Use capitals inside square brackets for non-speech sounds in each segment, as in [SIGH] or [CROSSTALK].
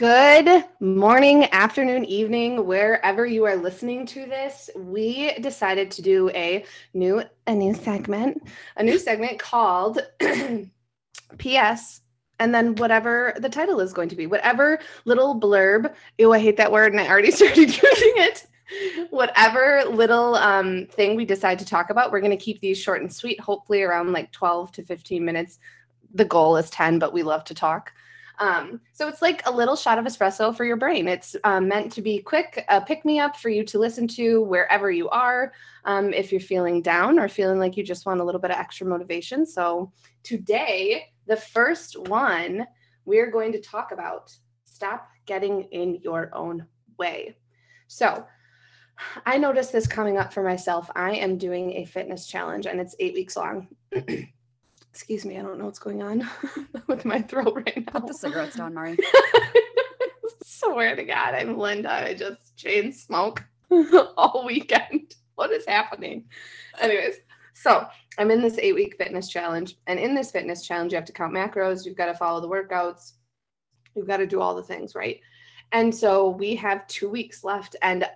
Good morning, afternoon, evening, wherever you are listening to this. We decided to do a new a new segment, a new segment called [CLEARS THROAT] PS and then whatever the title is going to be, whatever little blurb. Ew, I hate that word, and I already [LAUGHS] started using it. Whatever little um, thing we decide to talk about, we're going to keep these short and sweet, hopefully around like 12 to 15 minutes. The goal is 10, but we love to talk. Um, so it's like a little shot of espresso for your brain. It's um, meant to be quick, a pick me up for you to listen to wherever you are. Um, if you're feeling down or feeling like you just want a little bit of extra motivation. So today, the first one, we're going to talk about stop getting in your own way. So I noticed this coming up for myself. I am doing a fitness challenge and it's eight weeks long. [CLEARS THROAT] Excuse me, I don't know what's going on [LAUGHS] with my throat right now. Put the cigarettes down, Mari. [LAUGHS] Swear to God, I'm Linda. I just chain smoke [LAUGHS] all weekend. What is happening? Anyways, so I'm in this eight week fitness challenge. And in this fitness challenge, you have to count macros, you've got to follow the workouts, you've got to do all the things, right? And so we have two weeks left. And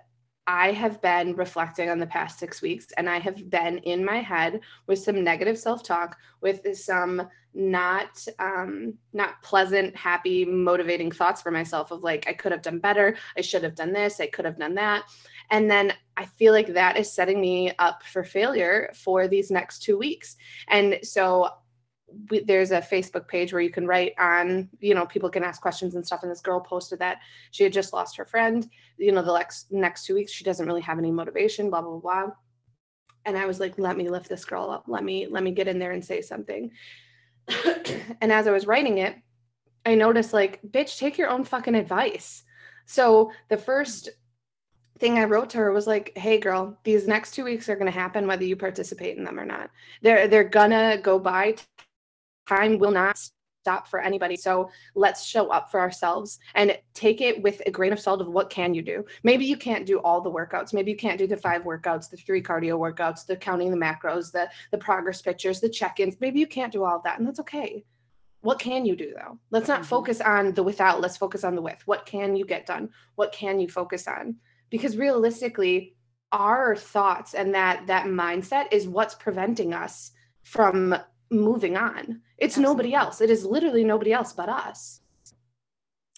I have been reflecting on the past six weeks and I have been in my head with some negative self-talk, with some not um not pleasant, happy, motivating thoughts for myself of like, I could have done better, I should have done this, I could have done that. And then I feel like that is setting me up for failure for these next two weeks. And so we, there's a Facebook page where you can write on, you know, people can ask questions and stuff. And this girl posted that she had just lost her friend. You know, the next next two weeks she doesn't really have any motivation. Blah blah blah. And I was like, let me lift this girl up. Let me let me get in there and say something. [COUGHS] and as I was writing it, I noticed like, bitch, take your own fucking advice. So the first thing I wrote to her was like, "Hey girl, these next 2 weeks are going to happen whether you participate in them or not. They're they're to go by time will not stop for anybody. So let's show up for ourselves and take it with a grain of salt of what can you do. Maybe you can't do all the workouts. Maybe you can't do the five workouts, the three cardio workouts, the counting the macros, the the progress pictures, the check-ins. Maybe you can't do all of that and that's okay. What can you do though? Let's not mm-hmm. focus on the without, let's focus on the with. What can you get done? What can you focus on? Because realistically, our thoughts and that that mindset is what's preventing us from moving on. It's Absolutely. nobody else. It is literally nobody else but us.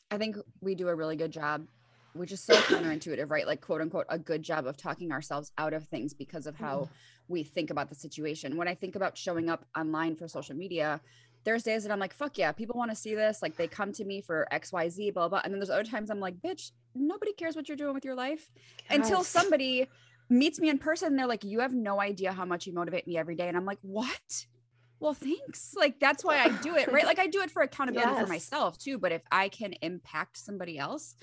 I think we do a really good job, which is so counterintuitive, right? Like, quote unquote, a good job of talking ourselves out of things because of how mm. we think about the situation. When I think about showing up online for social media, there's days that I'm like, fuck yeah, people want to see this. Like, they come to me for XYZ, blah, blah. And then there's other times I'm like, bitch, nobody cares what you're doing with your life yes. until somebody meets me in person. And they're like, you have no idea how much you motivate me every day. And I'm like, what? Well thanks like that's why i do it right like i do it for [LAUGHS] accountability yes. for myself too but if i can impact somebody else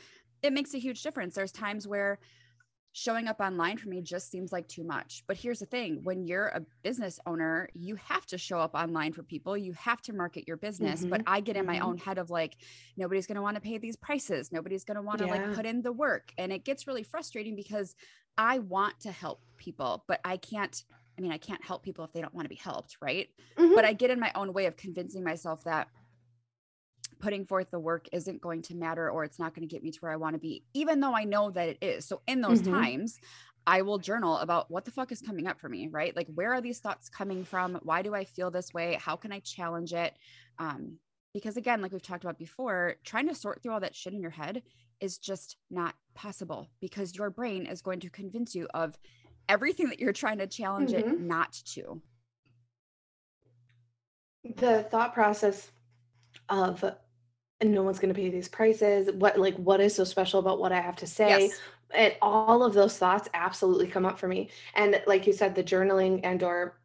it makes a huge difference there's times where showing up online for me just seems like too much but here's the thing when you're a business owner you have to show up online for people you have to market your business mm-hmm. but i get in my mm-hmm. own head of like nobody's going to want to pay these prices nobody's going to want to yeah. like put in the work and it gets really frustrating because i want to help people but i can't I mean, I can't help people if they don't want to be helped, right? Mm-hmm. But I get in my own way of convincing myself that putting forth the work isn't going to matter or it's not going to get me to where I want to be, even though I know that it is. So in those mm-hmm. times, I will journal about what the fuck is coming up for me, right? Like, where are these thoughts coming from? Why do I feel this way? How can I challenge it? Um, because again, like we've talked about before, trying to sort through all that shit in your head is just not possible because your brain is going to convince you of everything that you're trying to challenge mm-hmm. it not to. The thought process of no one's going to pay these prices what like what is so special about what i have to say yes. and all of those thoughts absolutely come up for me and like you said the journaling and or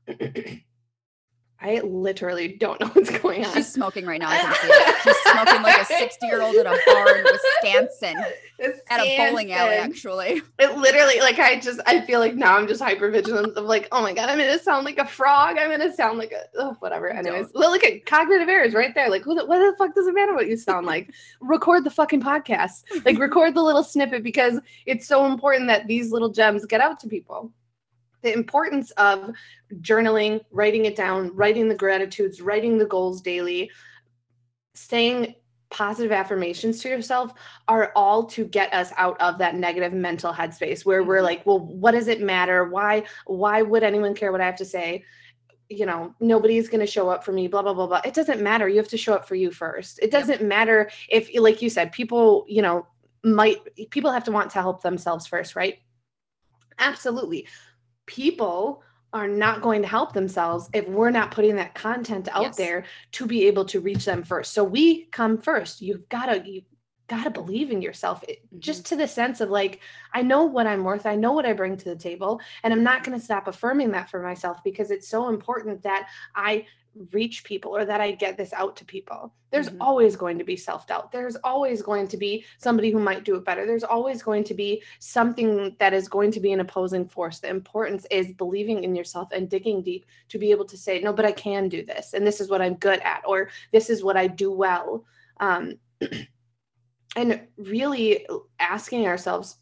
I literally don't know what's going on. She's smoking right now. I can see it. [LAUGHS] She's smoking like a 60 year old at a bar in Wisconsin, Wisconsin, at a bowling alley, actually. It literally, like, I just, I feel like now I'm just hyper vigilant of like, oh my God, I'm going to sound like a frog. I'm going to sound like a, oh, whatever. Anyways, well, look at cognitive errors right there. Like, who the, what the fuck does it matter what you sound like? record the fucking podcast. Like, record the little snippet because it's so important that these little gems get out to people the importance of journaling, writing it down, writing the gratitudes, writing the goals daily, saying positive affirmations to yourself are all to get us out of that negative mental headspace where we're Mhm. like well what does it matter? Why why would anyone care what i have to say? You know nobody's going to show up for me blah blah blah blah. It doesn't matter. You have to show up for you first. It doesn't matter if like you said people you know might people have to want to help themselves first right? Absolutely people are not going to help themselves if we're not putting that content out Yes. there to be able to reach them first. So we come first. You've got to you got to believe in yourself it, mm-hmm. just to the sense of like i know what i'm worth i know what i bring to the table and i'm not going to stop affirming that for myself because it's so important that i reach people or that i get this out to people. There's Mhm. always going to be self-doubt. There's always going to be somebody who might do it better. There's always going to be something that is going to be an opposing force. The importance is believing in yourself and digging deep to be able to say no but i can do this and this is what i'm good at or this is what i do well. Um, [CLEARS THROAT] and really asking ourselves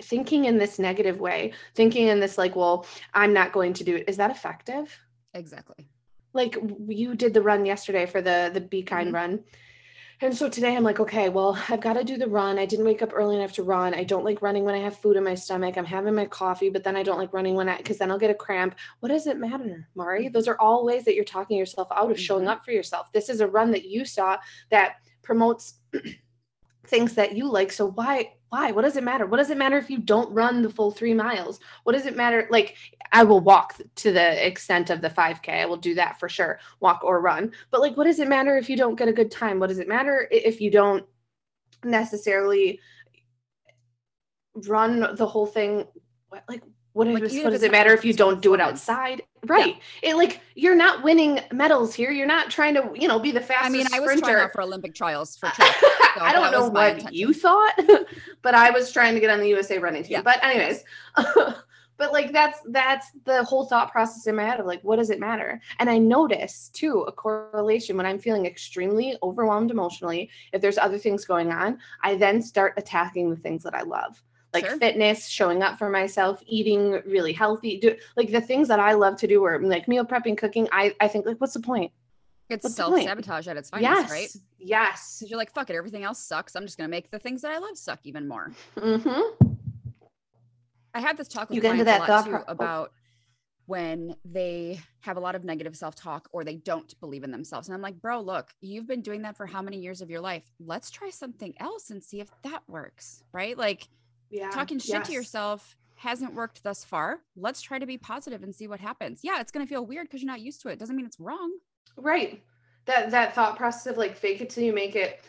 thinking in this negative way thinking in this like well i'm not going to do it. Is that effective? Exactly. Like you did the run yesterday for the the be kind Mhm. run. And so today i'm like okay well i've got to do the run. I didn't wake up early enough to run. I don't like running when i have food in my stomach. I'm having my coffee but then i don't like running when i because then i'll get a cramp. What does it matter mari? Mhm. those are all ways that you're talking yourself out of showing Mhm. up for yourself. This is a run that you saw that promotes [CLEARS THROAT] things that you like. So why why? What does it matter? What does it matter if you don't run the full three miles? What does it matter? Like i will walk to the extent of the 5k i will do that for sure walk or run. But like what does it matter if you don't get a good time? What does it matter if you don't necessarily run the whole thing like what, Like, is- even does it matter if you don't do it outside right it like you're not winning medals here you're not trying to you know be the fastest I mean, I was sprinter trying out for Olympic trials for uh, track. [LAUGHS] I don't know was my what you thought, [LAUGHS] but I was trying to get on the USA running team. Yeah. But anyways, [LAUGHS] but like that's that's the whole thought process in my head of like what does it matter? And I notice too a correlation when I'm feeling extremely overwhelmed emotionally, if there's other things going on, I then start attacking the things that I love. Like Sure. fitness, showing up for myself, eating really healthy, do like the things that I love to do or like meal prepping, cooking. I I think like what's the point? It's What's self sabotage at its finest, yes. right? Yes. You're like, fuck it, everything else sucks. I'm just gonna make the things that I love suck even more. Mm-hmm. I had this talk with You get into that thought too about when they have a lot of negative self-talk or they don't believe in themselves. And I'm like, bro, look, you've been doing that for how many years of your life? Let's try something else and see if that works. Right? Like Yeah. talking shit to yourself hasn't worked thus far. Let's try to be positive and see what happens. Yeah, it's gonna feel weird because you're not used to it. Doesn't mean it's wrong. Right. That that thought process of like fake it till you make it.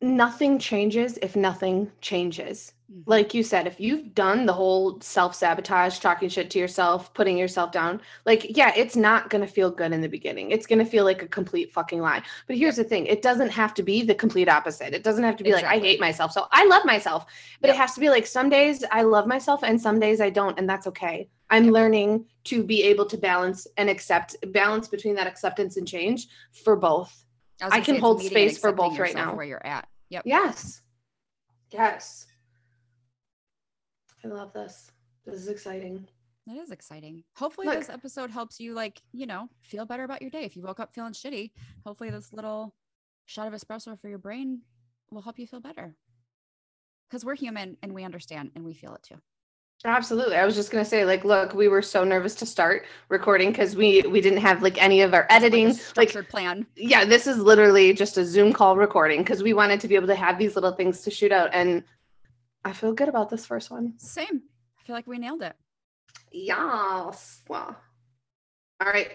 Nothing changes if nothing changes. Mhm. Like you said, if you've done the whole self sabotage, talking shit to yourself, putting yourself down, like, yeah, it's not going to feel good in the beginning. It's going to feel like a complete fucking lie. But here's the thing it doesn't have to be the complete opposite. It doesn't have to be like, I hate myself. So I love myself. But Yep. it has to be like, some days I love myself and some days I don't. And that's okay. I'm Yep. learning to be able to balance and accept, balance between that acceptance and change for both. was I can hold space for both right now. Where you're at. Yep. Yes. Yes. I love this. This is exciting. It is exciting. Hopefully, Look. this episode helps you, like, you know, feel better about your day. If you woke up feeling shitty, hopefully, this little shot of espresso for your brain will help you feel better. Because we're human and we understand and we feel it too. Absolutely. I was just gonna say, like, look, we were so nervous to start recording because we we didn't have like any of our It's like editing. Like, plan. yeah, this is literally just a Zoom call recording because we wanted to be able to have these little things to shoot out. And I feel good about this first one. Same. I feel like we nailed it. Yes. Well, all right.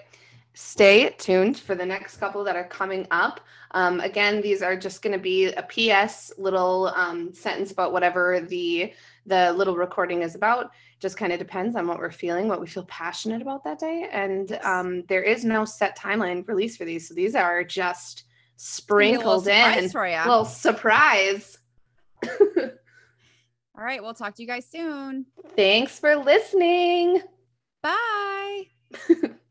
Stay tuned for the next couple that are coming up. Um, again, these are just going to be a PS little um, sentence about whatever the the little recording is about. Just kind of depends on what we're feeling, what we feel passionate about that day, and um, there is no set timeline release for these. So these are just It's gonna a little sprinkled surprise in, for ya. little surprise. [LAUGHS] All right. We'll talk to you guys soon. Thanks for listening. Bye. [LAUGHS]